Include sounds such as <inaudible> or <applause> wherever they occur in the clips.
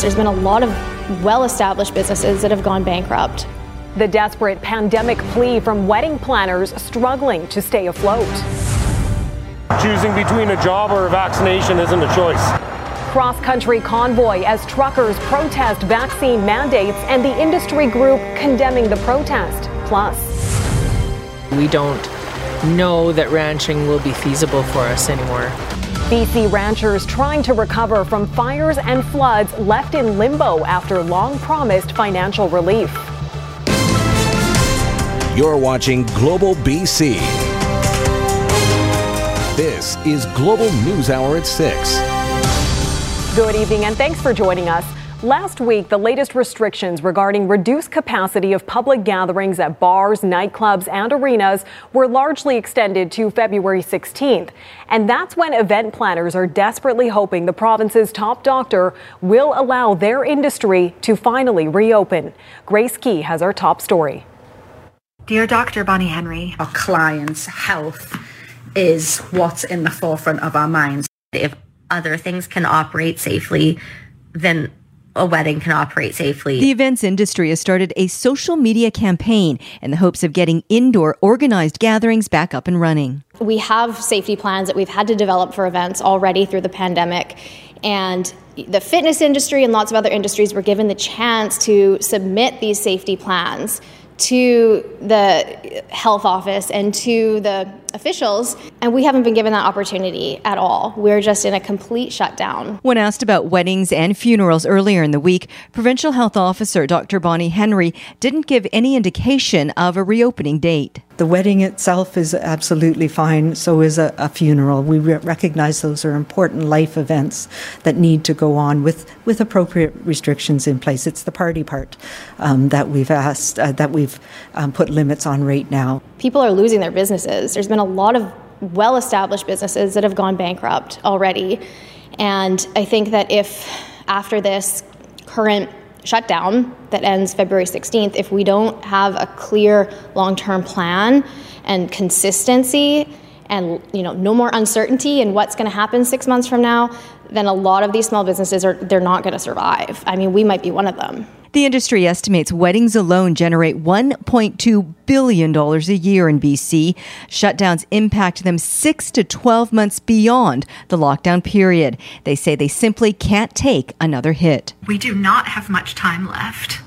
There's been a lot of well established businesses that have gone bankrupt. The desperate pandemic plea from wedding planners struggling to stay afloat. Choosing between a job or a vaccination isn't a choice. Cross country convoy as truckers protest vaccine mandates and the industry group condemning the protest. Plus, we don't know that ranching will be feasible for us anymore. BC ranchers trying to recover from fires and floods left in limbo after long promised financial relief. You're watching Global BC. This is Global News Hour at 6. Good evening and thanks for joining us. Last week, the latest restrictions regarding reduced capacity of public gatherings at bars, nightclubs, and arenas were largely extended to February 16th. And that's when event planners are desperately hoping the province's top doctor will allow their industry to finally reopen. Grace Ke has our top story. Dear Dr. Bonnie Henry, our clients' health is what's in the forefront of our minds. If other things can operate safely, then a wedding can operate safely. The events industry has started a social media campaign in the hopes of getting indoor organized gatherings back up and running. We have safety plans that we've had to develop for events already through the pandemic. And the fitness industry and lots of other industries were given the chance to submit these safety plans to the health office and to the officials, and we haven't been given that opportunity at all. We're just in a complete shutdown. When asked about weddings and funerals earlier in the week, Provincial Health Officer Dr. Bonnie Henry didn't give any indication of a reopening date. The wedding itself is absolutely fine, so is a, a funeral. We re- recognize those are important life events that need to go on with, with appropriate restrictions in place. It's the party part um, that we've asked, uh, that we've um, put limits on right now. People are losing their businesses. There's been a lot of well established businesses that have gone bankrupt already. And I think that if after this current shutdown that ends February 16th, if we don't have a clear long term plan and consistency and you know no more uncertainty in what's going to happen six months from now then a lot of these small businesses are they're not going to survive i mean we might be one of them the industry estimates weddings alone generate $1.2 billion a year in BC. Shutdowns impact them 6 to 12 months beyond the lockdown period. They say they simply can't take another hit. We do not have much time left.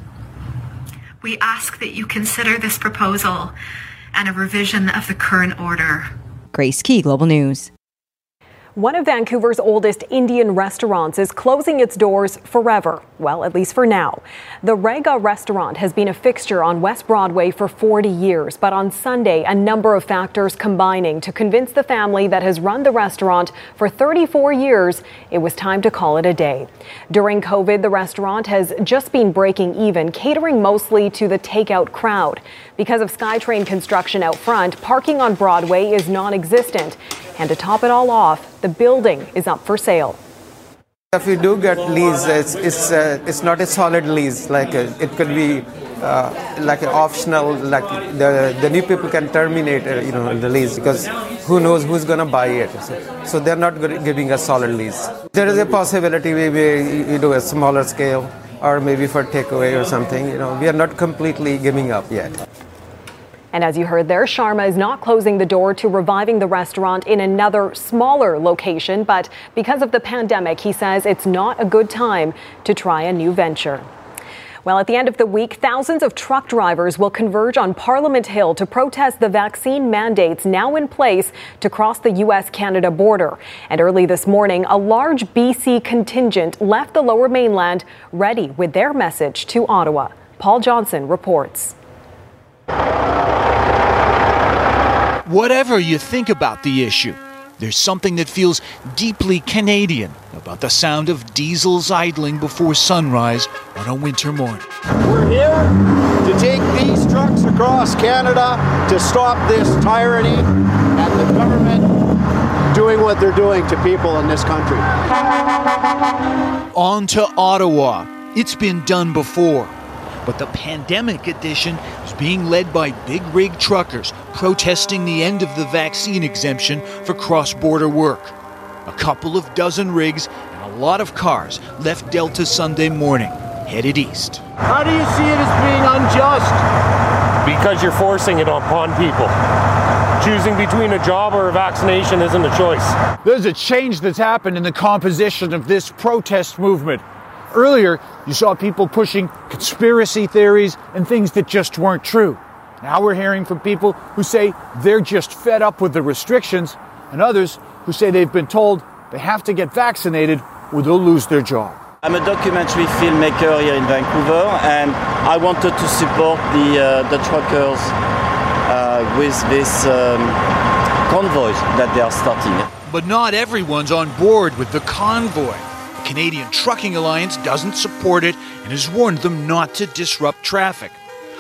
We ask that you consider this proposal and a revision of the current order. Grace Ke, Global News. One of Vancouver's oldest Indian restaurants is closing its doors forever. Well, at least for now. The Raga restaurant has been a fixture on West Broadway for 40 years, but on Sunday, a number of factors combining to convince the family that has run the restaurant for 34 years it was time to call it a day. During COVID, the restaurant has just been breaking even, catering mostly to the takeout crowd. Because of SkyTrain construction out front, parking on Broadway is non existent. And to top it all off, the building is up for sale. If you do get lease, it's it's, uh, it's not a solid lease. Like uh, it could be uh, like an optional. Like the the new people can terminate, uh, you know, the lease because who knows who's gonna buy it. So, so they're not giving a solid lease. There is a possibility maybe you do a smaller scale or maybe for takeaway or something. You know, we are not completely giving up yet. And as you heard there, Sharma is not closing the door to reviving the restaurant in another smaller location, but because of the pandemic, he says it's not a good time to try a new venture. Well, at the end of the week, thousands of truck drivers will converge on Parliament Hill to protest the vaccine mandates now in place to cross the U.S. Canada border. And early this morning, a large BC contingent left the lower mainland ready with their message to Ottawa. Paul Johnson reports. Whatever you think about the issue, there's something that feels deeply Canadian about the sound of diesels idling before sunrise on a winter morning. We're here to take these trucks across Canada to stop this tyranny and the government doing what they're doing to people in this country. On to Ottawa. It's been done before but the pandemic edition is being led by big rig truckers protesting the end of the vaccine exemption for cross border work. A couple of dozen rigs and a lot of cars left Delta Sunday morning, headed east. How do you see it as being unjust? Because you're forcing it upon people. Choosing between a job or a vaccination isn't a choice. There's a change that's happened in the composition of this protest movement. Earlier, you saw people pushing conspiracy theories and things that just weren't true. Now we're hearing from people who say they're just fed up with the restrictions, and others who say they've been told they have to get vaccinated or they'll lose their job. I'm a documentary filmmaker here in Vancouver, and I wanted to support the, uh, the truckers uh, with this um, convoy that they are starting. But not everyone's on board with the convoy. The Canadian Trucking Alliance doesn't support it and has warned them not to disrupt traffic.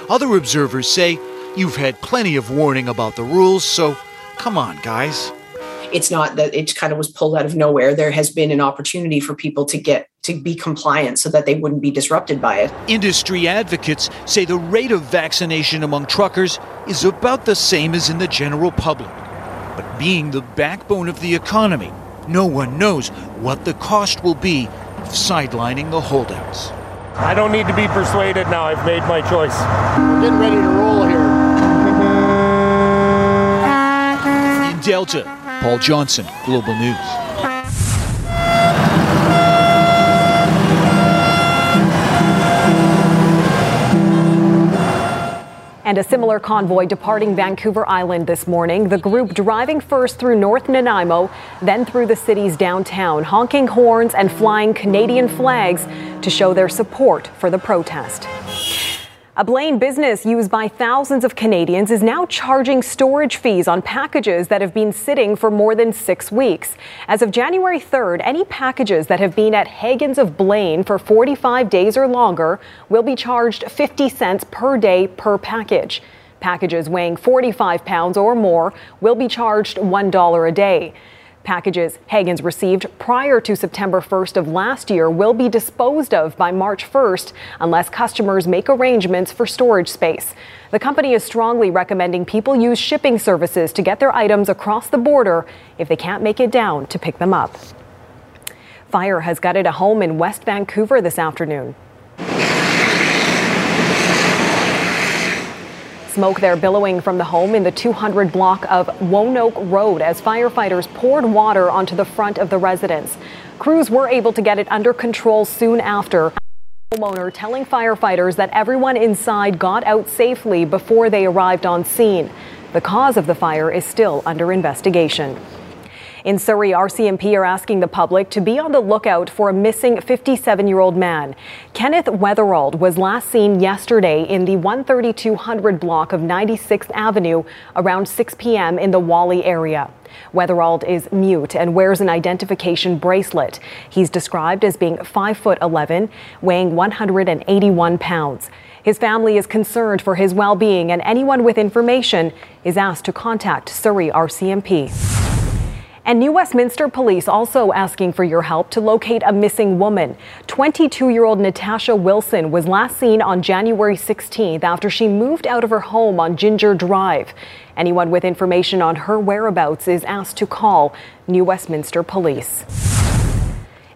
Other observers say you've had plenty of warning about the rules, so come on, guys. It's not that it kind of was pulled out of nowhere. There has been an opportunity for people to get to be compliant so that they wouldn't be disrupted by it. Industry advocates say the rate of vaccination among truckers is about the same as in the general public. But being the backbone of the economy, no one knows what the cost will be of sidelining the holdouts. I don't need to be persuaded now. I've made my choice. We're getting ready to roll here. In Delta, Paul Johnson, Global News. And a similar convoy departing Vancouver Island this morning. The group driving first through North Nanaimo, then through the city's downtown, honking horns and flying Canadian flags to show their support for the protest. A Blaine business used by thousands of Canadians is now charging storage fees on packages that have been sitting for more than six weeks. As of January 3rd, any packages that have been at Hagen's of Blaine for 45 days or longer will be charged 50 cents per day per package. Packages weighing 45 pounds or more will be charged $1 a day. Packages Hagen's received prior to September 1st of last year will be disposed of by March 1st unless customers make arrangements for storage space. The company is strongly recommending people use shipping services to get their items across the border if they can't make it down to pick them up. Fire has gutted a home in West Vancouver this afternoon. Smoke there billowing from the home in the 200 block of Wonoke Road as firefighters poured water onto the front of the residence. Crews were able to get it under control soon after. Homeowner telling firefighters that everyone inside got out safely before they arrived on scene. The cause of the fire is still under investigation. In Surrey, RCMP are asking the public to be on the lookout for a missing 57 year old man. Kenneth Weatherald was last seen yesterday in the 13200 block of 96th Avenue around 6 p.m. in the Whalley area. Weatherald is mute and wears an identification bracelet. He's described as being 5 foot 11, weighing 181 pounds. His family is concerned for his well being, and anyone with information is asked to contact Surrey RCMP. And New Westminster police also asking for your help to locate a missing woman. 22 year old Natasha Wilson was last seen on January 16th after she moved out of her home on Ginger Drive. Anyone with information on her whereabouts is asked to call New Westminster Police.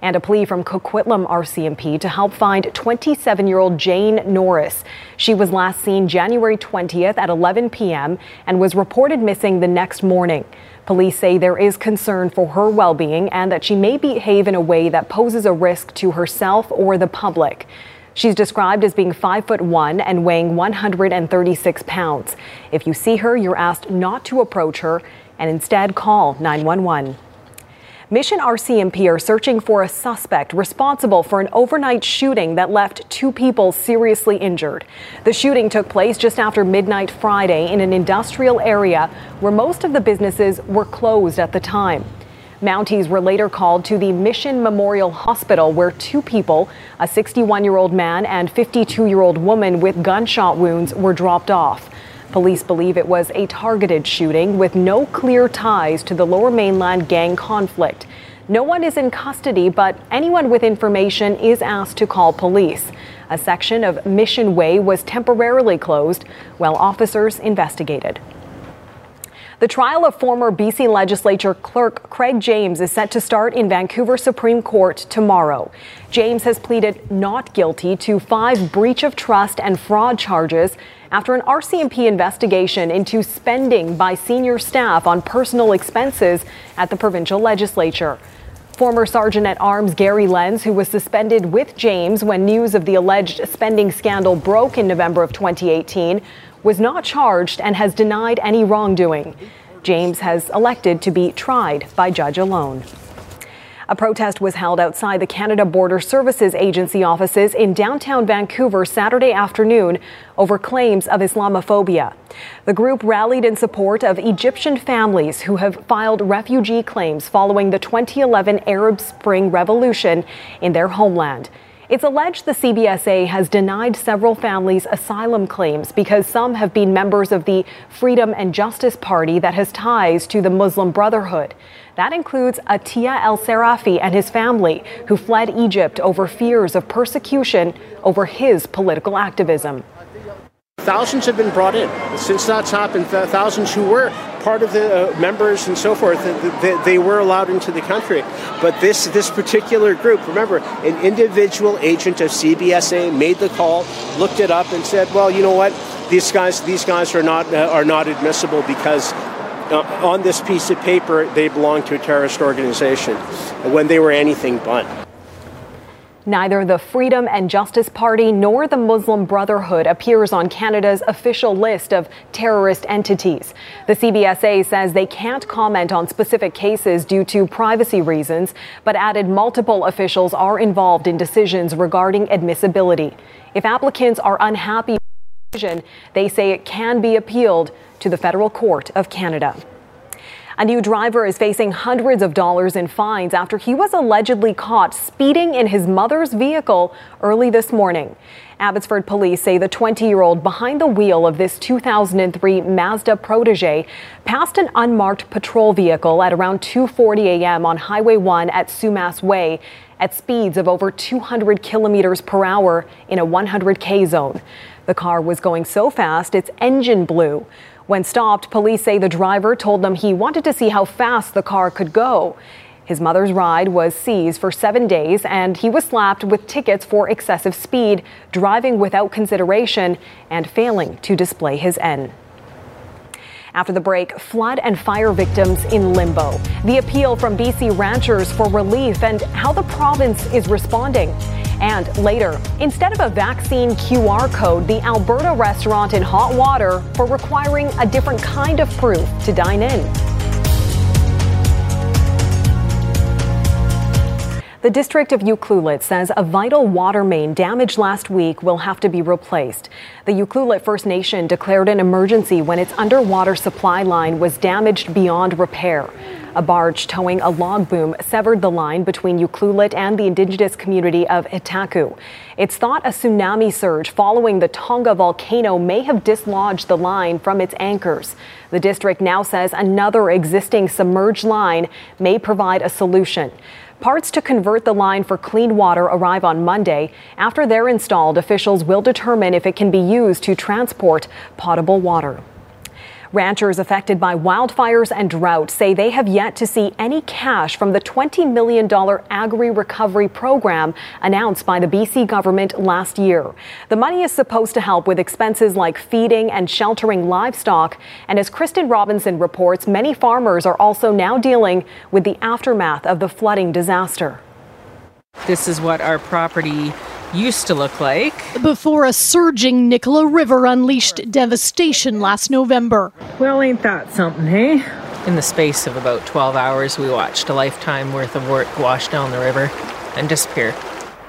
And a plea from Coquitlam RCMP to help find 27 year old Jane Norris. She was last seen January 20th at 11 p.m. and was reported missing the next morning. Police say there is concern for her well being and that she may behave in a way that poses a risk to herself or the public. She's described as being 5 foot 1 and weighing 136 pounds. If you see her, you're asked not to approach her and instead call 911. Mission RCMP are searching for a suspect responsible for an overnight shooting that left two people seriously injured. The shooting took place just after midnight Friday in an industrial area where most of the businesses were closed at the time. Mounties were later called to the Mission Memorial Hospital where two people, a 61 year old man and 52 year old woman with gunshot wounds, were dropped off. Police believe it was a targeted shooting with no clear ties to the lower mainland gang conflict. No one is in custody, but anyone with information is asked to call police. A section of Mission Way was temporarily closed while officers investigated. The trial of former BC legislature clerk Craig James is set to start in Vancouver Supreme Court tomorrow. James has pleaded not guilty to five breach of trust and fraud charges after an RCMP investigation into spending by senior staff on personal expenses at the provincial legislature. Former Sergeant at Arms Gary Lenz, who was suspended with James when news of the alleged spending scandal broke in November of 2018, was not charged and has denied any wrongdoing. James has elected to be tried by judge alone. A protest was held outside the Canada Border Services Agency offices in downtown Vancouver Saturday afternoon over claims of Islamophobia. The group rallied in support of Egyptian families who have filed refugee claims following the 2011 Arab Spring Revolution in their homeland. It's alleged the CBSA has denied several families asylum claims because some have been members of the Freedom and Justice Party that has ties to the Muslim Brotherhood. That includes Atia El Serafi and his family, who fled Egypt over fears of persecution over his political activism. Thousands have been brought in. Since that's happened, thousands who were part of the uh, members and so forth, they, they, were allowed into the country. But this this particular group, remember, an individual agent of CBSA made the call, looked it up, and said, "Well, you know what? These guys these guys are not uh, are not admissible because." Uh, on this piece of paper, they belong to a terrorist organization when they were anything but. Neither the Freedom and Justice Party nor the Muslim Brotherhood appears on Canada's official list of terrorist entities. The CBSA says they can't comment on specific cases due to privacy reasons, but added multiple officials are involved in decisions regarding admissibility. If applicants are unhappy with the decision, they say it can be appealed to the Federal Court of Canada. A new driver is facing hundreds of dollars in fines after he was allegedly caught speeding in his mother's vehicle early this morning. Abbotsford police say the 20 year old behind the wheel of this 2003 Mazda Protege passed an unmarked patrol vehicle at around 2:40 a.m. on Highway 1 at Sumas Way at speeds of over 200 kilometers per hour in a 100k zone. The car was going so fast its engine blew. When stopped, police say the driver told them he wanted to see how fast the car could go. His mother's ride was seized for seven days, and he was slapped with tickets for excessive speed, driving without consideration, and failing to display his N. After the break, flood and fire victims in limbo. The appeal from BC ranchers for relief and how the province is responding. And later, instead of a vaccine QR code, the Alberta restaurant in hot water for requiring a different kind of proof to dine in. The district of Ucluelet says a vital water main damaged last week will have to be replaced. The Ucluelet First Nation declared an emergency when its underwater supply line was damaged beyond repair. A barge towing a log boom severed the line between Ucluelet and the indigenous community of Hitacu. It's thought a tsunami surge following the Tonga volcano may have dislodged the line from its anchors. The district now says another existing submerged line may provide a solution. Parts to convert the line for clean water arrive on Monday. After they're installed, officials will determine if it can be used to transport potable water. Ranchers affected by wildfires and drought say they have yet to see any cash from the $20 million Agri Recovery Program announced by the BC government last year. The money is supposed to help with expenses like feeding and sheltering livestock. And as Kristen Robinson reports, many farmers are also now dealing with the aftermath of the flooding disaster. This is what our property used to look like. Before a surging Nicola River unleashed devastation last November. Well, ain't that something, hey? In the space of about 12 hours, we watched a lifetime worth of work wash down the river and disappear.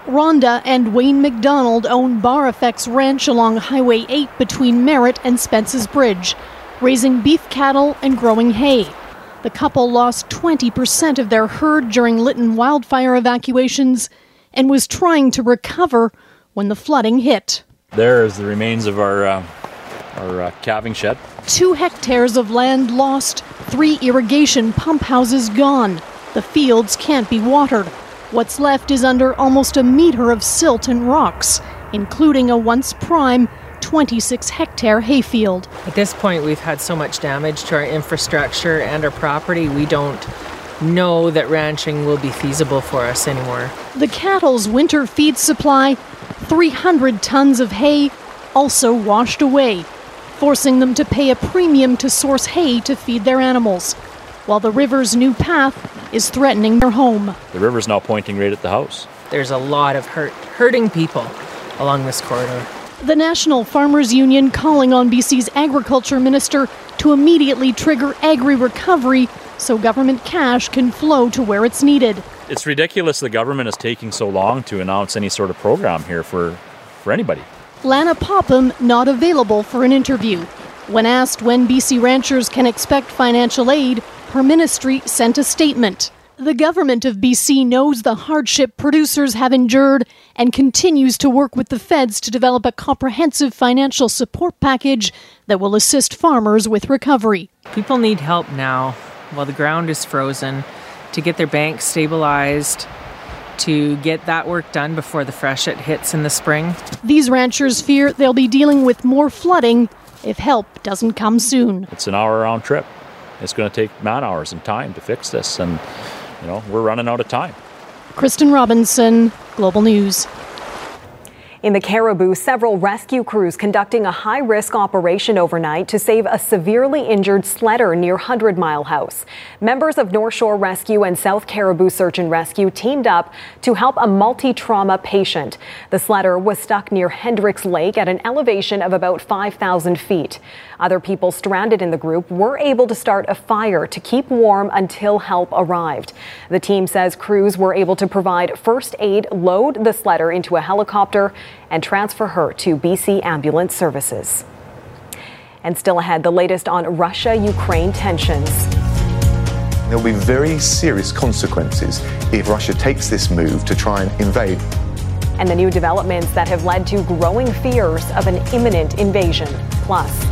Rhonda and Wayne McDonald own Bar Effects Ranch along Highway 8 between Merritt and Spence's Bridge, raising beef cattle and growing hay. The couple lost 20% of their herd during Lytton wildfire evacuations and was trying to recover when the flooding hit. There is the remains of our uh, our uh, calving shed. Two hectares of land lost, three irrigation pump houses gone. The fields can't be watered. What's left is under almost a meter of silt and rocks, including a once prime 26 hectare hayfield. At this point, we've had so much damage to our infrastructure and our property, we don't know that ranching will be feasible for us anymore. The cattle's winter feed supply, 300 tons of hay, also washed away, forcing them to pay a premium to source hay to feed their animals, while the river's new path is threatening their home. The river's now pointing right at the house. There's a lot of hurt, hurting people along this corridor. The National Farmers Union calling on BC's Agriculture Minister to immediately trigger agri recovery so government cash can flow to where it's needed. It's ridiculous the government is taking so long to announce any sort of program here for, for anybody. Lana Popham not available for an interview. When asked when BC ranchers can expect financial aid, her ministry sent a statement. The government of BC knows the hardship producers have endured and continues to work with the feds to develop a comprehensive financial support package that will assist farmers with recovery. People need help now while the ground is frozen to get their banks stabilized, to get that work done before the freshet hits in the spring. These ranchers fear they'll be dealing with more flooding if help doesn't come soon. It's an hour round trip. It's going to take man hours and time to fix this, and you know we're running out of time. Kristen Robinson, Global News. In the Cariboo, several rescue crews conducting a high risk operation overnight to save a severely injured sledder near Hundred Mile House. Members of North Shore Rescue and South Cariboo Search and Rescue teamed up to help a multi trauma patient. The sledder was stuck near Hendrix Lake at an elevation of about 5,000 feet. Other people stranded in the group were able to start a fire to keep warm until help arrived. The team says crews were able to provide first aid, load the sledder into a helicopter, and transfer her to BC Ambulance Services. And still ahead, the latest on Russia Ukraine tensions. There will be very serious consequences if Russia takes this move to try and invade. And the new developments that have led to growing fears of an imminent invasion. Plus,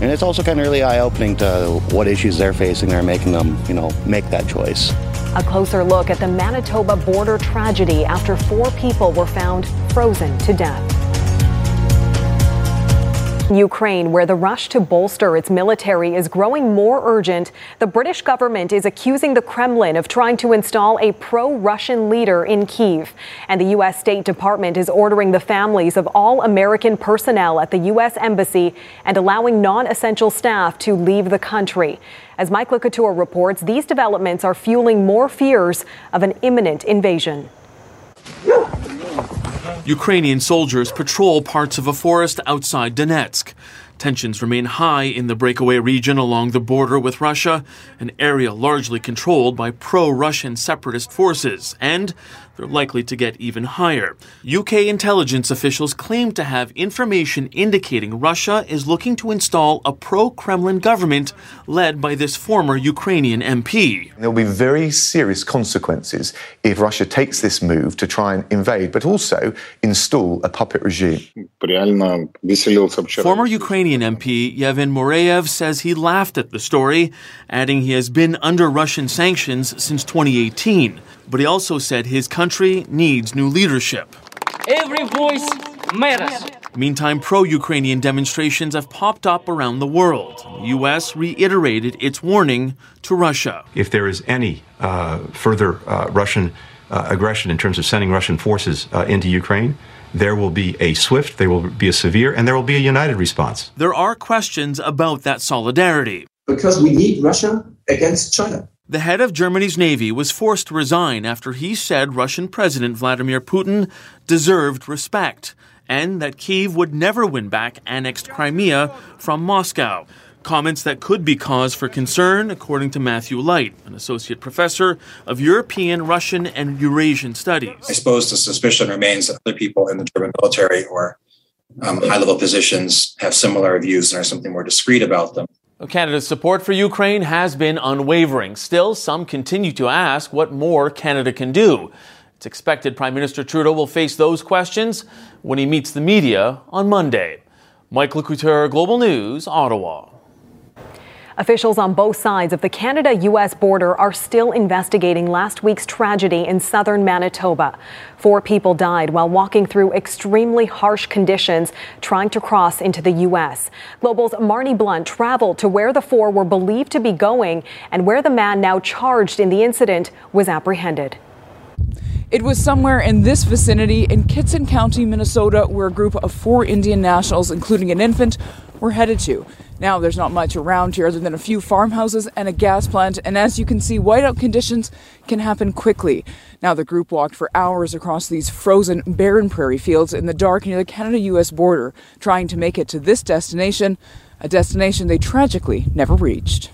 and it's also kind of really eye-opening to what issues they're facing that are making them, you know, make that choice. A closer look at the Manitoba border tragedy after four people were found frozen to death. Ukraine, where the rush to bolster its military is growing more urgent, the British government is accusing the Kremlin of trying to install a pro Russian leader in Kiev. And the U.S. State Department is ordering the families of all American personnel at the U.S. Embassy and allowing non essential staff to leave the country. As Mike LeCouture reports, these developments are fueling more fears of an imminent invasion. Ukrainian soldiers patrol parts of a forest outside Donetsk. Tensions remain high in the breakaway region along the border with Russia, an area largely controlled by pro Russian separatist forces, and they're likely to get even higher. UK intelligence officials claim to have information indicating Russia is looking to install a pro Kremlin government led by this former Ukrainian MP. There will be very serious consequences if Russia takes this move to try and invade, but also install a puppet regime. Former Ukrainian MP Yevhen Murayev says he laughed at the story, adding he has been under Russian sanctions since 2018. But he also said his country needs new leadership. Every voice matters. Meantime, pro Ukrainian demonstrations have popped up around the world. The U.S. reiterated its warning to Russia. If there is any uh, further uh, Russian uh, aggression in terms of sending Russian forces uh, into Ukraine, there will be a swift, there will be a severe, and there will be a united response. There are questions about that solidarity. Because we need Russia against China. The head of Germany's navy was forced to resign after he said Russian President Vladimir Putin deserved respect and that Kiev would never win back annexed Crimea from Moscow. Comments that could be cause for concern, according to Matthew Light, an associate professor of European, Russian, and Eurasian studies. I suppose the suspicion remains that other people in the German military or um, high level positions have similar views and are something more discreet about them. Canada's support for Ukraine has been unwavering. Still, some continue to ask what more Canada can do. It's expected Prime Minister Trudeau will face those questions when he meets the media on Monday. Mike LeCouture, Global News, Ottawa. Officials on both sides of the Canada US border are still investigating last week's tragedy in southern Manitoba. Four people died while walking through extremely harsh conditions trying to cross into the U.S. Global's Marnie Blunt traveled to where the four were believed to be going and where the man now charged in the incident was apprehended. It was somewhere in this vicinity in Kittson County, Minnesota, where a group of four Indian nationals, including an infant, were headed to. Now, there's not much around here other than a few farmhouses and a gas plant, and as you can see, whiteout conditions can happen quickly. Now, the group walked for hours across these frozen, barren prairie fields in the dark near the Canada US border, trying to make it to this destination, a destination they tragically never reached.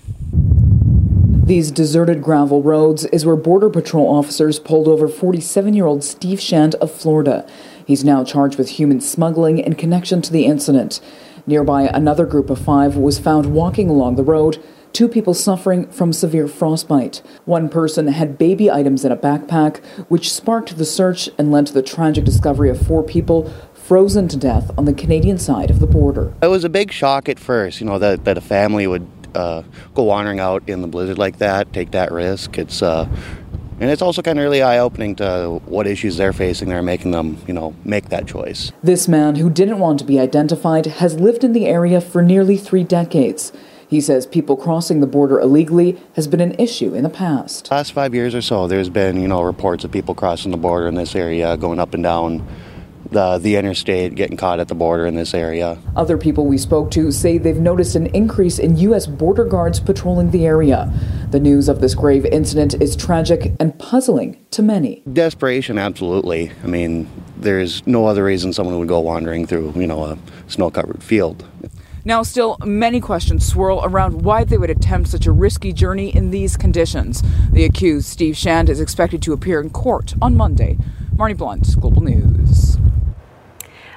These deserted gravel roads is where Border Patrol officers pulled over 47 year old Steve Shand of Florida. He's now charged with human smuggling in connection to the incident. Nearby, another group of five was found walking along the road, two people suffering from severe frostbite. One person had baby items in a backpack, which sparked the search and led to the tragic discovery of four people frozen to death on the Canadian side of the border. It was a big shock at first, you know, that, that a family would uh, go wandering out in the blizzard like that, take that risk. It's uh, and it's also kind of really eye opening to what issues they're facing that are making them, you know, make that choice. This man, who didn't want to be identified, has lived in the area for nearly three decades. He says people crossing the border illegally has been an issue in the past. Last five years or so, there's been, you know, reports of people crossing the border in this area, going up and down the, the interstate, getting caught at the border in this area. Other people we spoke to say they've noticed an increase in U.S. border guards patrolling the area. The news of this grave incident is tragic and puzzling to many. Desperation, absolutely. I mean, there's no other reason someone would go wandering through, you know, a snow-covered field. Now, still, many questions swirl around why they would attempt such a risky journey in these conditions. The accused, Steve Shand, is expected to appear in court on Monday. Marnie Blunt, Global News.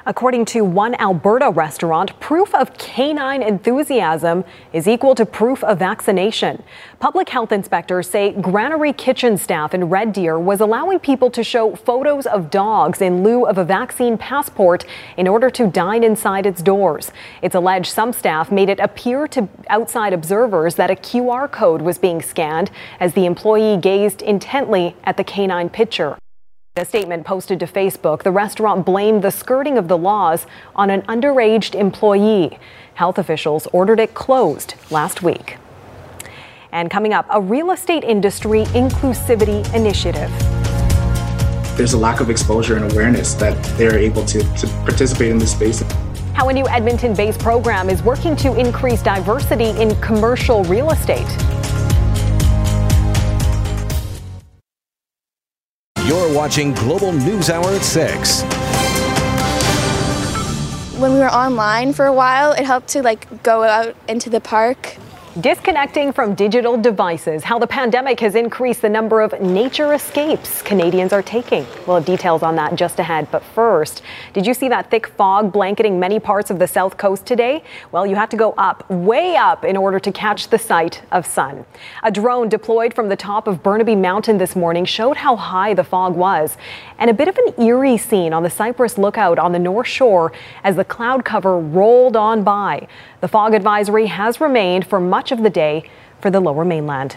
According to one Alberta restaurant, proof of canine enthusiasm is equal to proof of vaccination. Public health inspectors say Granary kitchen staff in Red Deer was allowing people to show photos of dogs in lieu of a vaccine passport in order to dine inside its doors. It's alleged some staff made it appear to outside observers that a QR code was being scanned as the employee gazed intently at the canine picture. A statement posted to Facebook, the restaurant blamed the skirting of the laws on an underage employee. Health officials ordered it closed last week. And coming up, a real estate industry inclusivity initiative. There's a lack of exposure and awareness that they're able to, to participate in this space. How a new Edmonton based program is working to increase diversity in commercial real estate. You're watching Global News Hour at 6. When we were online for a while, it helped to like go out into the park Disconnecting from digital devices, how the pandemic has increased the number of nature escapes Canadians are taking. We'll have details on that just ahead. But first, did you see that thick fog blanketing many parts of the south coast today? Well, you have to go up, way up, in order to catch the sight of sun. A drone deployed from the top of Burnaby Mountain this morning showed how high the fog was, and a bit of an eerie scene on the Cypress Lookout on the North Shore as the cloud cover rolled on by. The fog advisory has remained for much of the day for the lower mainland.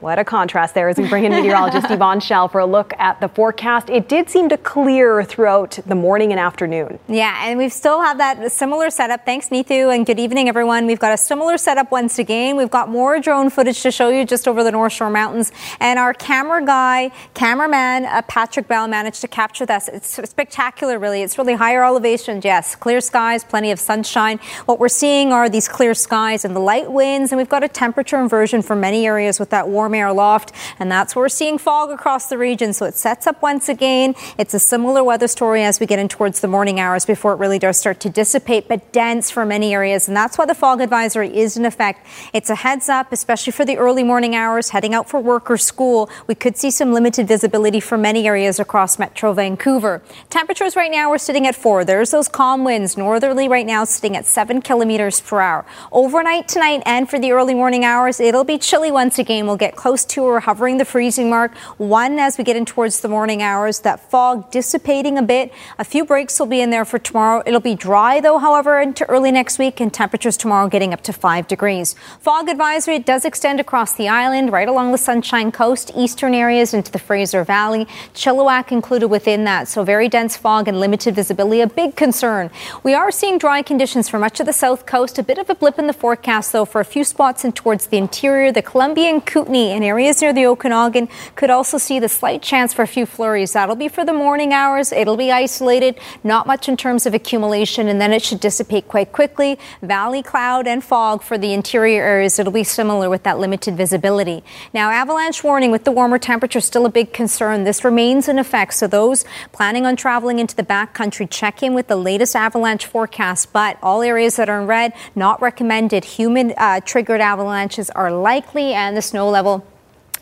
What a contrast there as we bring in meteorologist <laughs> Yvonne Schalle for a look at the forecast. It did seem to clear throughout the morning and afternoon. Yeah, and we still have that similar setup. Thanks, Neetu, and good evening, everyone. We've got a similar setup once again. We've got more drone footage to show you just over the North Shore Mountains. And our camera guy, cameraman uh, Patrick Bell managed to capture this. It's spectacular, really. It's really higher elevations, yes. Clear skies, plenty of sunshine. What we're seeing are these clear skies and the light winds, and we've got a temperature inversion for many areas with that warm air loft, and that's where we're seeing fog across the region. So it sets up once again. It's a similar weather story as we get in towards the morning hours before it really does start to dissipate, but dense for many areas. And that's why the fog advisory is in effect. It's a heads up, especially for the early morning hours, heading out for work or school. We could see some limited visibility for many areas across Metro Vancouver. Temperatures right now we're sitting at four. There's those calm winds. Northerly right now sitting at seven kilometers per hour. Overnight tonight and for the early morning hours, it'll be chilly once again. We'll get close to or hovering the freezing mark. One as we get in towards the morning hours, that fog dissipating a bit. A few breaks will be in there for tomorrow. It'll be dry though, however, into early next week and temperatures tomorrow getting up to five degrees. Fog advisory does extend across the island, right along the Sunshine Coast, eastern areas into the Fraser Valley. Chilliwack included within that. So very dense fog and limited visibility, a big concern. We are seeing dry conditions for much of the south coast. A bit of a blip in the forecast though for a few spots in towards the interior, the Columbia and Kootenay and areas near the Okanagan could also see the slight chance for a few flurries. That'll be for the morning hours. It'll be isolated, not much in terms of accumulation, and then it should dissipate quite quickly. Valley cloud and fog for the interior areas. It'll be similar with that limited visibility. Now, avalanche warning with the warmer temperature still a big concern. This remains in effect, so those planning on traveling into the backcountry, check in with the latest avalanche forecast. But all areas that are in red, not recommended. Human uh, triggered avalanches are likely, and the snow level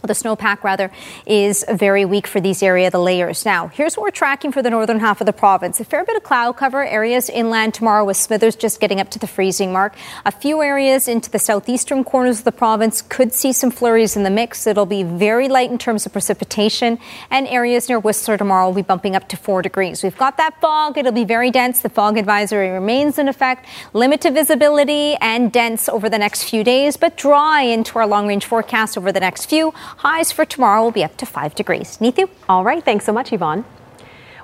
the snowpack rather is very weak for these area the layers. Now here's what we're tracking for the northern half of the province. A fair bit of cloud cover areas inland tomorrow with smithers just getting up to the freezing mark. A few areas into the southeastern corners of the province could see some flurries in the mix. It'll be very light in terms of precipitation and areas near whistler tomorrow will be bumping up to four degrees. We've got that fog. It'll be very dense. The fog advisory remains in effect. Limited visibility and dense over the next few days but dry into our long range forecast over the next few Highs for tomorrow will be up to 5 degrees. Neetu? All right, thanks so much, Yvonne.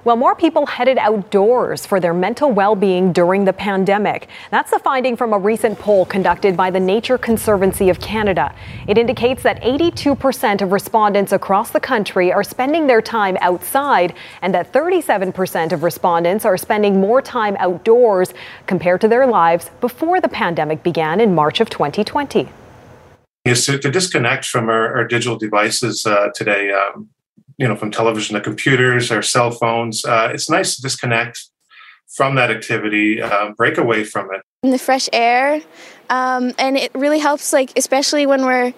Well, more people headed outdoors for their mental well being during the pandemic. That's the finding from a recent poll conducted by the Nature Conservancy of Canada. It indicates that 82% of respondents across the country are spending their time outside, and that 37% of respondents are spending more time outdoors compared to their lives before the pandemic began in March of 2020 is to, to disconnect from our, our digital devices uh, today, um, you know, from television to computers, our cell phones. Uh, it's nice to disconnect from that activity, uh, break away from it. In the fresh air, um, and it really helps, like especially when we're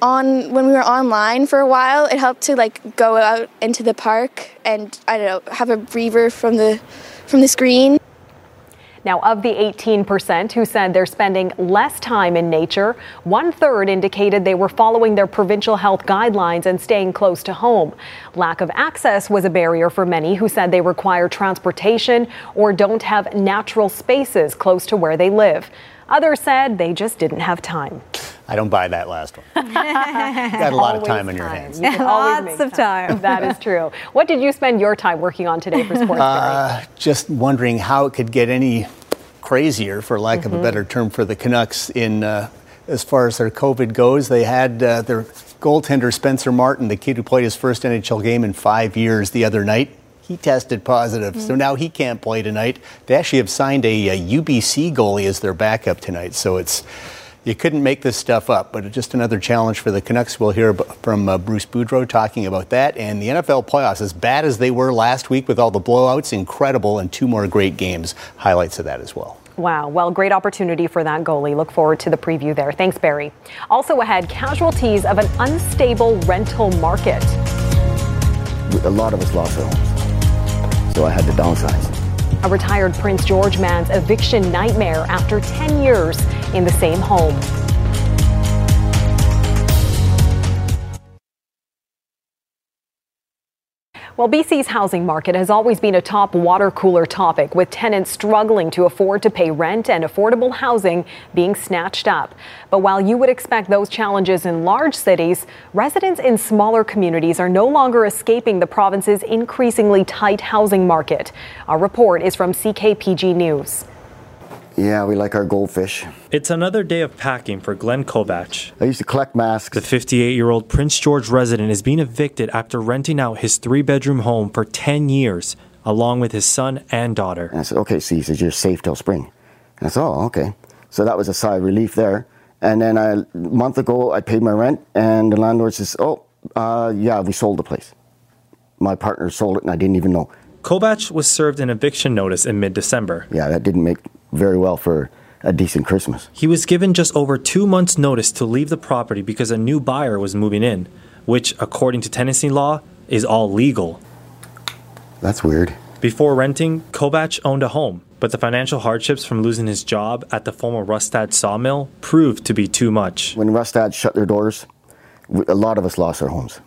on when we were online for a while. It helped to like go out into the park and I don't know have a breather from the from the screen. Now, of the 18% who said they're spending less time in nature, one third indicated they were following their provincial health guidelines and staying close to home. Lack of access was a barrier for many who said they require transportation or don't have natural spaces close to where they live. Others said they just didn't have time. I don't buy that last one. <laughs> you got a lot of time on your hands. <laughs> Lots of time. time. that is true. What did you spend your time working on today for <laughs> sports? Uh, just wondering how it could get any crazier, for lack mm-hmm. of a mm-hmm. better term, for the Canucks in uh, as far as their COVID goes. They had uh, their goaltender Spencer Martin, the kid who played his first NHL game in five years, the other night he tested positive, mm-hmm. so now he can't play tonight. They actually have signed a, a, UBC goalie as their backup tonight, so it's you couldn't make this stuff up. But just another challenge for the Canucks. We'll hear from uh, Bruce Boudreau talking about that and the NFL playoffs. As bad as they were last week with all the blowouts, incredible, and two more great games. Highlights of that as well. Wow. Well, great opportunity for that goalie. Look forward to the preview there. Thanks, Barry. Also ahead, casualties of an unstable rental market. A lot of us lost our homes so I had to downsize. A retired Prince George man's eviction nightmare after 10 years in the same home. Well, BC's housing market has always been a top water cooler topic, with tenants struggling to afford to pay rent and affordable housing being snatched up. But while you would expect those challenges in large cities, residents in smaller communities are no longer escaping the province's increasingly tight housing market. Our report is from CKPG News. Yeah, we like our goldfish. It's another day of packing for Glenn Kovach. I used to collect masks. The 58 year old Prince George resident is being evicted after renting out his three bedroom home for 10 years, along with his son and daughter. And I said, okay, see, he says, you're safe till spring. And I said, oh, okay. So that was a sigh of relief there. And then I, a month ago, I paid my rent, and the landlord says, oh, uh, yeah, we sold the place. My partner sold it, and I didn't even know. Kovach was served an eviction notice in mid December. Yeah, that didn't make very well for a decent Christmas. He was given just over two months' notice to leave the property because a new buyer was moving in, which, according to tenancy law, is all legal. That's weird. Before renting, Kovach owned a home, but the financial hardships from losing his job at the former Rustad sawmill proved to be too much. When Rustad shut their doors, a lot of us lost our homes.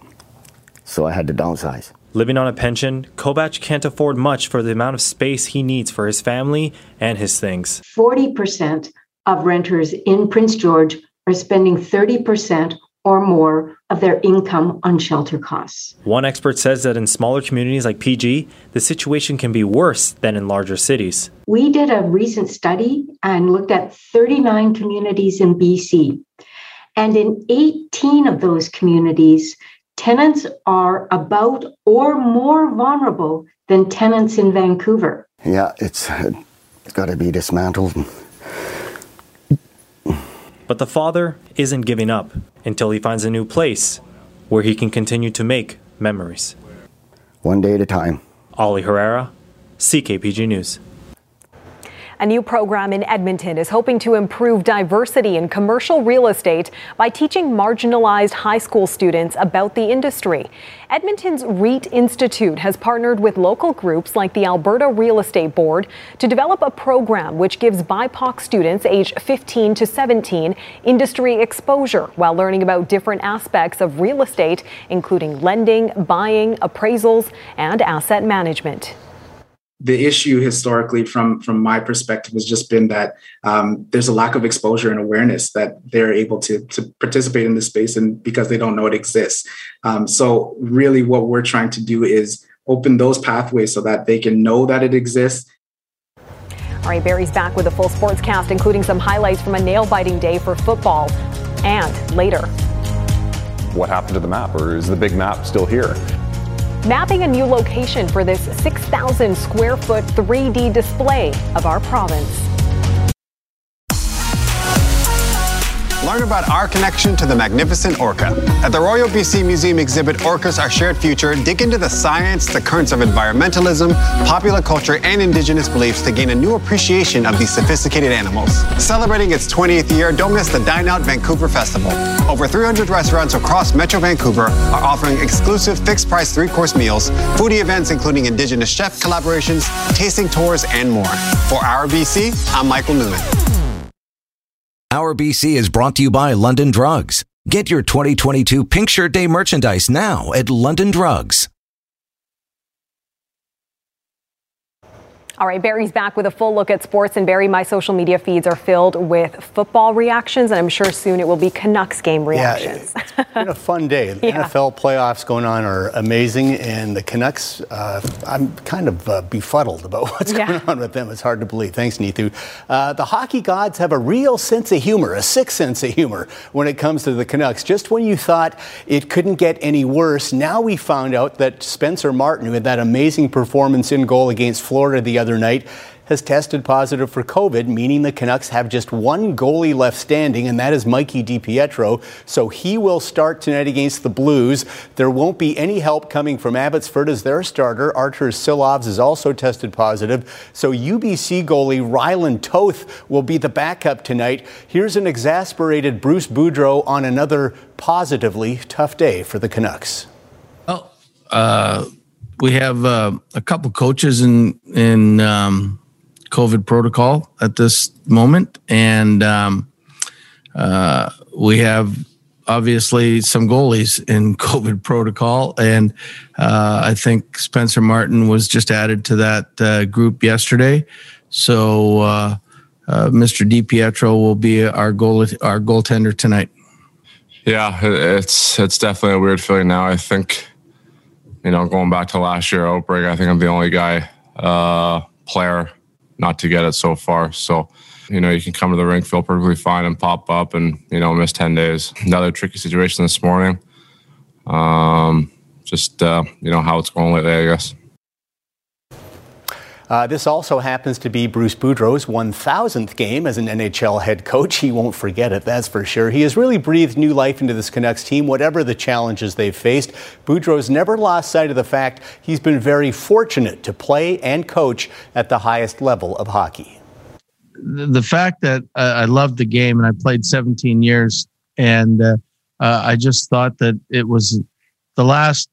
So I had to downsize. Living on a pension, Kovach can't afford much for the amount of space he needs for his family and his things. 40% of renters in Prince George are spending 30% or more of their income on shelter costs. One expert says that in smaller communities like PG, the situation can be worse than in larger cities. We did a recent study and looked at 39 communities in BC. And in 18 of those communities, tenants are about or more vulnerable than tenants in Vancouver. Yeah, it's, it's got to be dismantled. But the father isn't giving up until he finds a new place where he can continue to make memories. One day at a time. Ollie Herrera, CKPG News. A new program in Edmonton is hoping to improve diversity in commercial real estate by teaching marginalized high school students about the industry. Edmonton's REIT Institute has partnered with local groups like the Alberta Real Estate Board to develop a program which gives BIPOC students aged 15 to 17 industry exposure while learning about different aspects of real estate, including lending, buying, appraisals, and asset management the issue historically from from my perspective has just been that um, there's a lack of exposure and awareness that they're able to to participate in this space and because they don't know it exists. Um, so really what we're trying to do is open those pathways so that they can know that it exists. All right barry's back with a full sports cast including some highlights from a nail-biting day for football and later. What happened to the map or is the big map still here mapping a new location for this 6,000 square foot 3D display of our province. Learn about our connection to the magnificent orca. At the Royal BC Museum exhibit Orcas Our Shared Future, dig into the science, the currents of environmentalism, popular culture, and Indigenous beliefs to gain a new appreciation of these sophisticated animals. Celebrating its 20th year, don't miss the Dine Out Vancouver Festival. Over 300 restaurants across Metro Vancouver are offering exclusive fixed price three course meals, foodie events including Indigenous chef collaborations, tasting tours, and more. For Our BC, I'm Michael Newman. Our BC is brought to you by London Drugs. Get your 2022 Pink Shirt Day merchandise now at London Drugs. All right, Barry's back with a full look at sports. And Barry, my social media feeds are filled with football reactions, and I'm sure soon it will be Canucks game reactions. Yeah, it's been a fun day. The <laughs> yeah. NFL playoffs going on are amazing, and the Canucks, uh, I'm kind of uh, befuddled about <laughs> what's yeah. going on with them. It's hard to believe. Thanks, Neetu. Uh, the hockey gods have a real sense of humor, a sick sense of humor when it comes to the Canucks. Just when you thought it couldn't get any worse, now we found out that Spencer Martin, who had that amazing performance in goal against Florida the other other night has tested positive for COVID, meaning the Canucks have just one goalie left standing, and that is Mikey DiPietro. So he will start tonight against the Blues. There won't be any help coming from Abbotsford as their starter. Arturs Silovs is also tested positive. So UBC goalie Rylan Toth will be the backup tonight. Here's an exasperated Bruce Boudreau on another positively tough day for the Canucks. Well, uh we have uh, a couple coaches in in um, COVID protocol at this moment, and um, uh, we have obviously some goalies in <laughs> COVID protocol, and uh, I think Spencer Martin was just added to that uh, group yesterday. So uh, uh, Mr. DiPietro will be our goal our goaltender tonight. Yeah, it's it's definitely a weird feeling now. I think you know, going back to last year outbreak, I think I'm the only guy, uh, player not to get it so far. So, you know, you can come to the rink, feel perfectly fine and pop up and, you know, miss 10 days. Another tricky situation this morning. Um, just, uh, you know, how it's going lately, I guess. Uh, this also happens to be Bruce Boudreau's 1,000th game as an NHL head coach. He won't forget it, that's for sure. He has really breathed new life into this Canucks team, whatever the challenges they've faced. Boudreau's never lost sight of the fact he's been very fortunate to play and coach at the highest level of hockey. The fact that I loved the game and I played 17 years, and uh, uh, I just thought that it was the last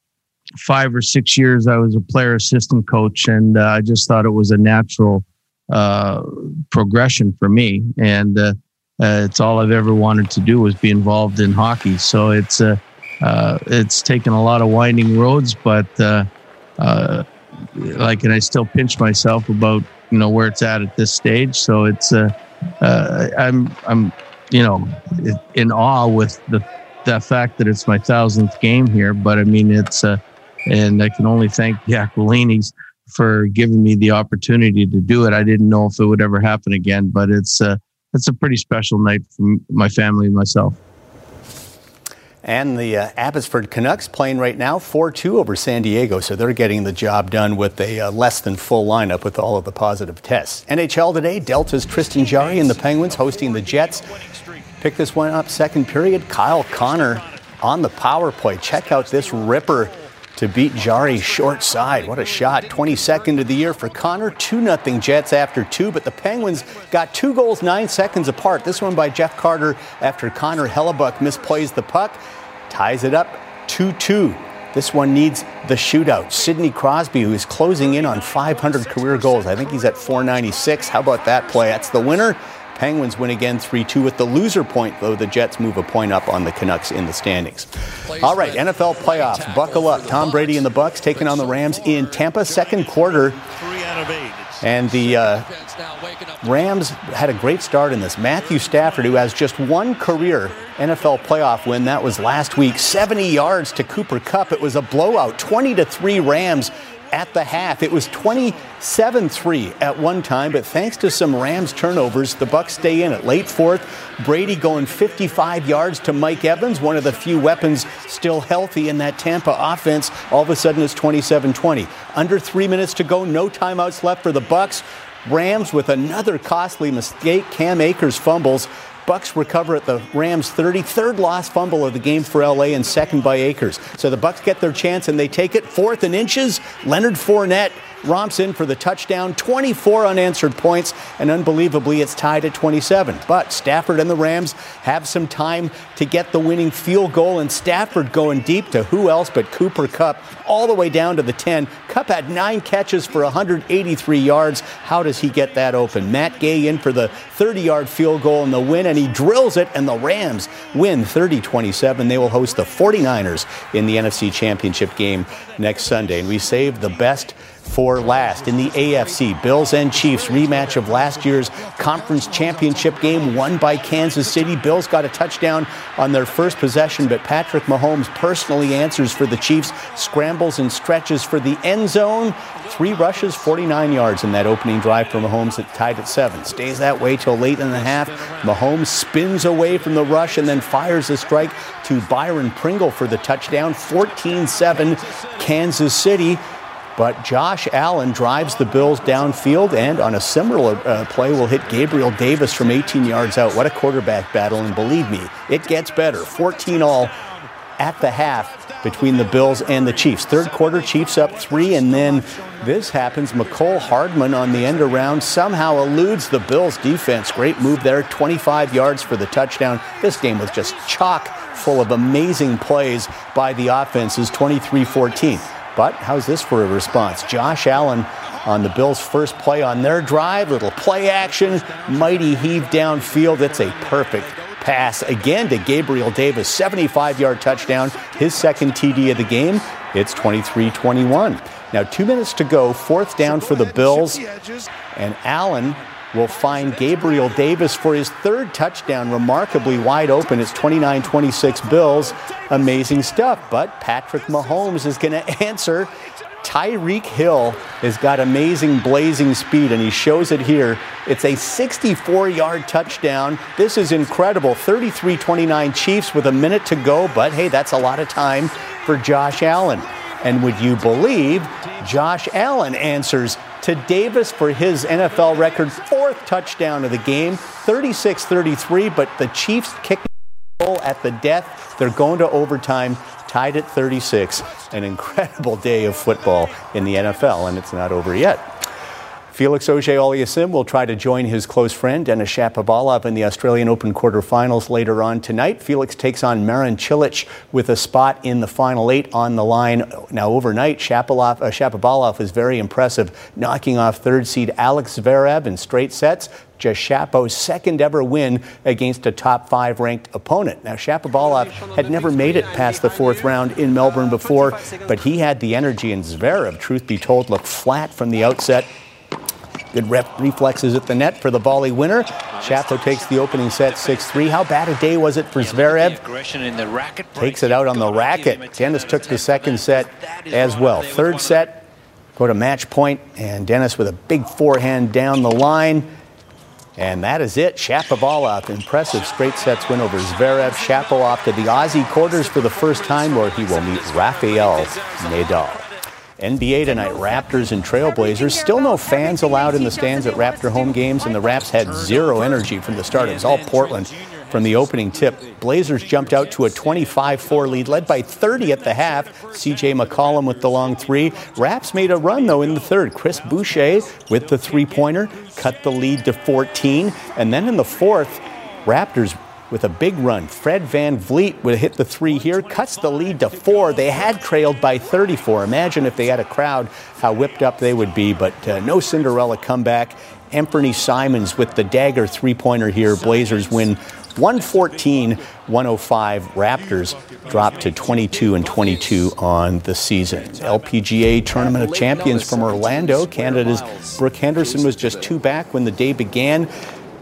five or six years, I was a player assistant coach, and uh, I just thought it was a natural uh, progression for me. And uh, uh it's all I've ever wanted to do was be involved in hockey. So it's uh, uh, it's taken a lot of winding roads, but like, and I still pinch myself about you know where it's at at this stage. So it's I'm I'm you know in awe with the the fact that it's my thousandth game here. But I mean, it's uh, and I can only thank the Aquilinis for giving me the opportunity to do it. I didn't know if it would ever happen again, but it's uh, it's a pretty special night for my family and myself. And the uh, Abbotsford Canucks playing right now 4 2 over San Diego, so they're getting the job done with a uh, less than full lineup with all of the positive tests. NHL today, Delta's Tristan Jarry and the Penguins hosting the Jets. Pick this one up second period. Kyle Connor on the power play. Check out this ripper to beat Jarry short side. What a shot. 22nd of the year for Connor. 2 0 Jets after two, but the Penguins got two goals nine seconds apart. This one by Jeff Carter after Connor Hellebuyck misplays the puck. Ties it up 2 2. This one needs the shootout. Sidney Crosby, who is closing in on 500 career goals. I think he's at 496. How about that play? That's the winner. Penguins win again 3 2 with the loser point, though the Jets move a point up on the Canucks in the standings. All right, NFL playoffs. Buckle up. Tom Brady and the Bucs taking on the Rams in Tampa, second quarter. And the uh, Rams had a great start in this. Matthew Stafford, who has just one career NFL playoff win, that was last week, 70 yards to Cooper Kupp. It was a blowout, 20 to 3 Rams at the half. It was 27-3 at one time, but thanks to some Rams turnovers, the Bucs stay in it. Late fourth, Brady going 55 yards to Mike Evans, one of the few weapons still healthy in that Tampa offense. All of a sudden it's 27-20. Under 3 minutes to go, no timeouts left for the Bucs. Rams with another costly mistake. Cam Akers fumbles. Bucs recover at the Rams 30, third lost fumble of the game for LA and second by Akers. So the Bucs get their chance and they take it fourth and inches. Leonard Fournette romps in for the touchdown, 24 unanswered points, and unbelievably, it's tied at 27. But Stafford and the Rams have some time to get the winning field goal, and Stafford going deep to who else but Cooper Kupp, all the way down to the 10. Kupp had nine catches for 183 yards. How does he get that open? Matt Gay in for the 30 yard field goal in the win, and he drills it, and the Rams win 30 27. They will host the 49ers in the NFC Championship game next Sunday. And we saved the best for last in the AFC. Bills and Chiefs rematch of last year's conference championship game won by Kansas City. Bills got a touchdown on their first possession, but Patrick Mahomes personally answers for the Chiefs, scrambles and stretches for the end zone. Three rushes, 49 yards in that opening drive for Mahomes that tied at seven. Stays that way till late in the half. Mahomes spins away from the rush and then fires a strike to Byron Pringle for the touchdown. 14 7 Kansas City. But Josh Allen drives the Bills downfield, and on a similar uh, play, will hit Gabriel Davis from 18 yards out. What a quarterback battle, and believe me, it gets better. 14 all at the half between the Bills and the Chiefs. Third quarter, Chiefs up three, and then this happens. Mecole Hardman on the end around somehow eludes the Bills defense. Great move there, 25 yards for the touchdown. This game was just chock full of amazing plays by the offenses, 23 14. But how's this for a response? Josh Allen on the Bills' first play on their drive, little play action, mighty heave downfield. It's a perfect pass again to Gabriel Davis, 75 yard touchdown, his second TD of the game. It's 23 21. Now, two minutes to go, fourth down for the Bills, and Allen will find Gabriel Davis for his third touchdown, remarkably wide open. It's 29 26 Bills. Amazing stuff. But Patrick Mahomes is going <laughs> to answer. Tyreek Hill has got amazing blazing speed, and he shows it here. It's a 64 yard touchdown. This is incredible. 33 29 Chiefs with a minute to go, but hey, that's a lot of time for Josh Allen. And would you believe Josh Allen answers to Davis for his NFL record fourth touchdown of the game, 36 33, but the Chiefs kick at the death. They're going to overtime, tied at 36. An incredible day of football in the NFL, and it's not over yet. Felix Auger-Aliassime will try to join his close friend Denis Shapovalov in the Australian Open quarterfinals later on tonight. Felix takes on Marin Cilic with a spot in the final eight on the line. Now, overnight, Shapovalov, uh, Shapovalov is very impressive, knocking off third seed Alex Zverev in straight sets. Just Shapo's second ever win against a top five ranked opponent. Now, Shapovalov had never made it past the fourth round in Melbourne before, but he had the energy, and Zverev, truth be told, looked flat from the outset. Good rep reflexes at the net for the volley winner. Shapo takes the opening set 6-3. How bad a day was it for Zverev? Takes it out on the racket. Denis took the second set as well. Third set, go to match point, and Denis with a big forehand down the line. And that is it. Shapovalov, impressive straight sets win over Zverev. Shapo off to the Aussie quarters for the first time where he will meet Rafael Nadal. NBA tonight, Raptors and Trailblazers. Still no fans allowed in the stands at Raptor home games, and the Raps had zero energy from the start. It was all Portland from the opening tip. Blazers jumped out to a 25 4 lead, led by 30 at the half. CJ McCollum with the long three. Raps made a run, though, in the third. Chris Boucher with the three pointer cut the lead to 14. And then in the fourth, Raptors with a big run. Fred VanVleet would hit the three here, cuts the lead to four. They had trailed by 34. Imagine if they had a crowd, how whipped up they would be, but uh, no Cinderella comeback. Anthony Simons with the dagger three pointer here. Blazers win 114 105. Raptors drop to 22 and 22 on the season. LPGA Tournament of Champions from Orlando. Canada's Brooke Henderson was just two back when the day began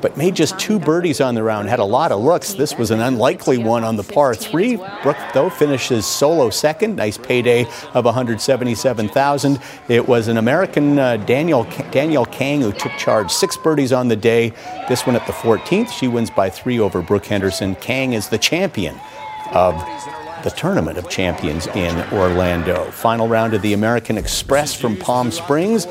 but made just two birdies on the round. Had a lot of looks. This was an unlikely one on the par three. Brooke, though, finishes solo second. Nice payday of 177,000. It was an American uh, Danielle Danielle Kang who took charge. Six birdies on the day. This one at the 14th. She wins by three over Brooke Henderson. Kang is the champion of the Tournament of Champions in Orlando. Final round of the American Express from Palm Springs.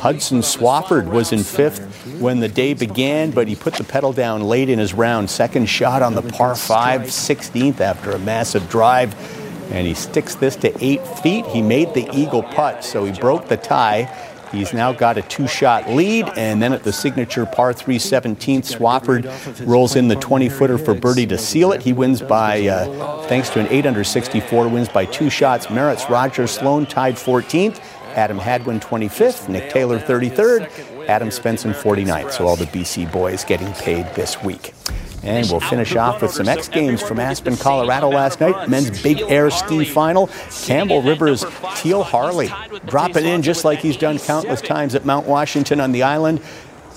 Hudson Swafford was in fifth when the day began, but he put the pedal down late in his round. Second shot on the par 5, 16th after a massive drive. And he sticks this to eight feet. He made the eagle putt, so he broke the tie. He's now got a two shot lead, and then at the signature par 3 17th, Swafford rolls in the 20 footer for Birdie to seal it. He wins by, uh, thanks to an 8 under 64, wins by two shots. Merritt's Roger Sloan tied 14th. Adam Hadwin 25th, Nick Taylor 33rd, Adam Svensson 49th. So all the BC boys getting paid this week. And we'll finish off with some X Games from Aspen, Colorado last night. Men's big air ski final. Campbell Rivers, Teal Harle dropping in just like he's done countless times at Mount Washington on the island.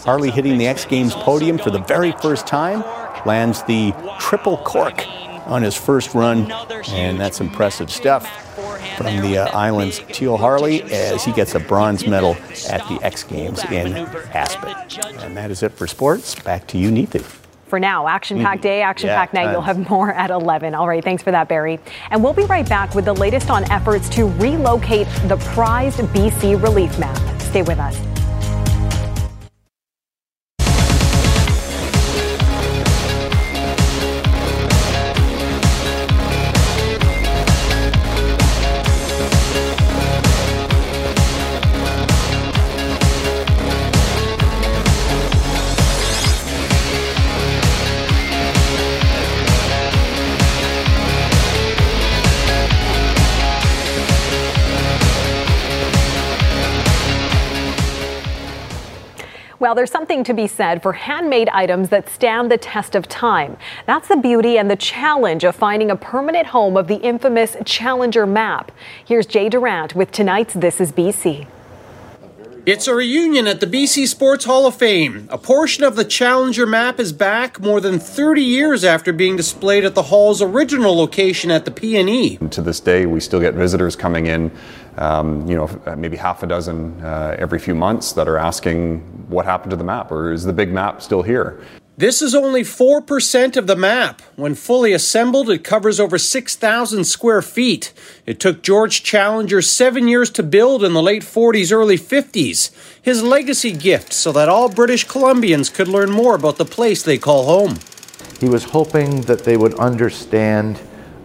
Harle hitting the X Games podium for the very first time. Lands the triple cork on his first run, and that's impressive stuff from the uh, island's Teal Harle as he gets a bronze medal at the X Games in Aspen. And that is it for sports. Back to you, Neetu for now. Action packed mm-hmm. day, action packed yeah, night. You'll have more at 11. All right, thanks for that, Barry. And we'll be right back with the latest on efforts to relocate the prized BC relief map. Stay with us. Well, there's something to be said for handmade items that stand the test of time. That's the beauty and the challenge of finding a permanent home of the infamous Challenger map. Here's Jay Durant with tonight's This is BC. It's a reunion at the BC Sports Hall of Fame. A portion of the Challenger map is back more than 30 years after being displayed at the hall's original location at the PNE. To this day, we still get visitors coming in, um, you know, maybe half a dozen uh, every few months that are asking what happened to the map or is the big map still here? This is only 4% of the map. When fully assembled, it covers over 6,000 square feet. It took George Challenger seven years to build in the late 40s, early 50s. His legacy gift so that all British Columbians could learn more about the place they call home. He was hoping that they would understand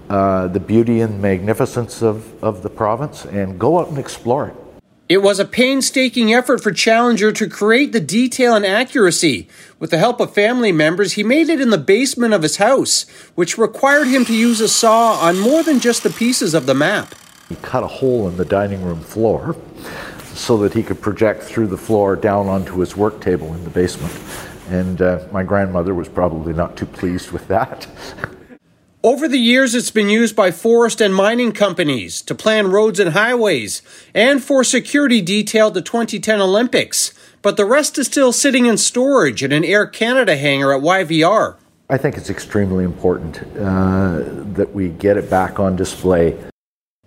uh, the beauty and magnificence of, of the province and go out and explore it. It was a painstaking effort for Challenger to create the detail and accuracy. With the help of family members, he made it in the basement of his house, which required him to use a saw on more than just the pieces of the map. He cut a hole in the dining room floor so that he could project through the floor down onto his work table in the basement. And uh, my grandmother was probably not too pleased with that. <laughs> Over the years, it's been used by forest and mining companies to plan roads and highways and for security detail to 2010 Olympics. But the rest is still sitting in storage in an Air Canada hangar at YVR. I think it's extremely important uh, that we get it back on display.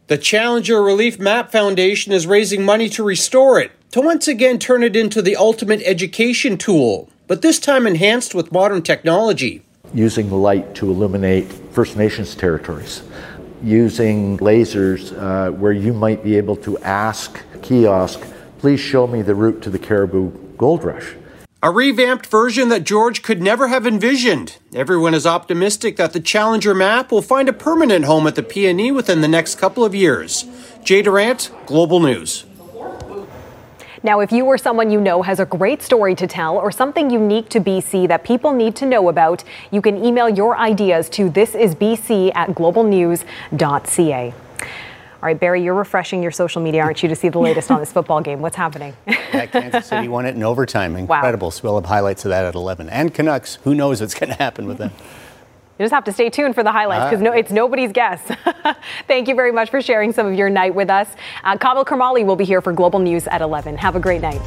The Challenger Relief Map Foundation is raising money to restore it, to once again turn it into the ultimate education tool, but this time enhanced with modern technology using light to illuminate First Nations territories, using lasers uh, where you might be able to ask kiosk, please show me the route to the Cariboo Gold Rush. A revamped version that George could never have envisioned. Everyone is optimistic that the Challenger map will find a permanent home at the PNE within the next couple of years. Jay Durant, Global News. Now, if you or someone you know has a great story to tell or something unique to BC that people need to know about, you can email your ideas to thisisbc at globalnews.ca. All right, Barry, you're refreshing your social media, aren't you, to see the latest on this football game? What's happening? yeah, Kansas City won it in overtime. <laughs> Incredible. Wow. So we'll have highlights of that at 11. And Canucks, who knows what's going to happen with them? You just have to stay tuned for the highlights because no, it's nobody's guess. <laughs> Thank you very much for sharing some of your night with us. Uh, Karmali will be here for Global News at 11. Have a great night.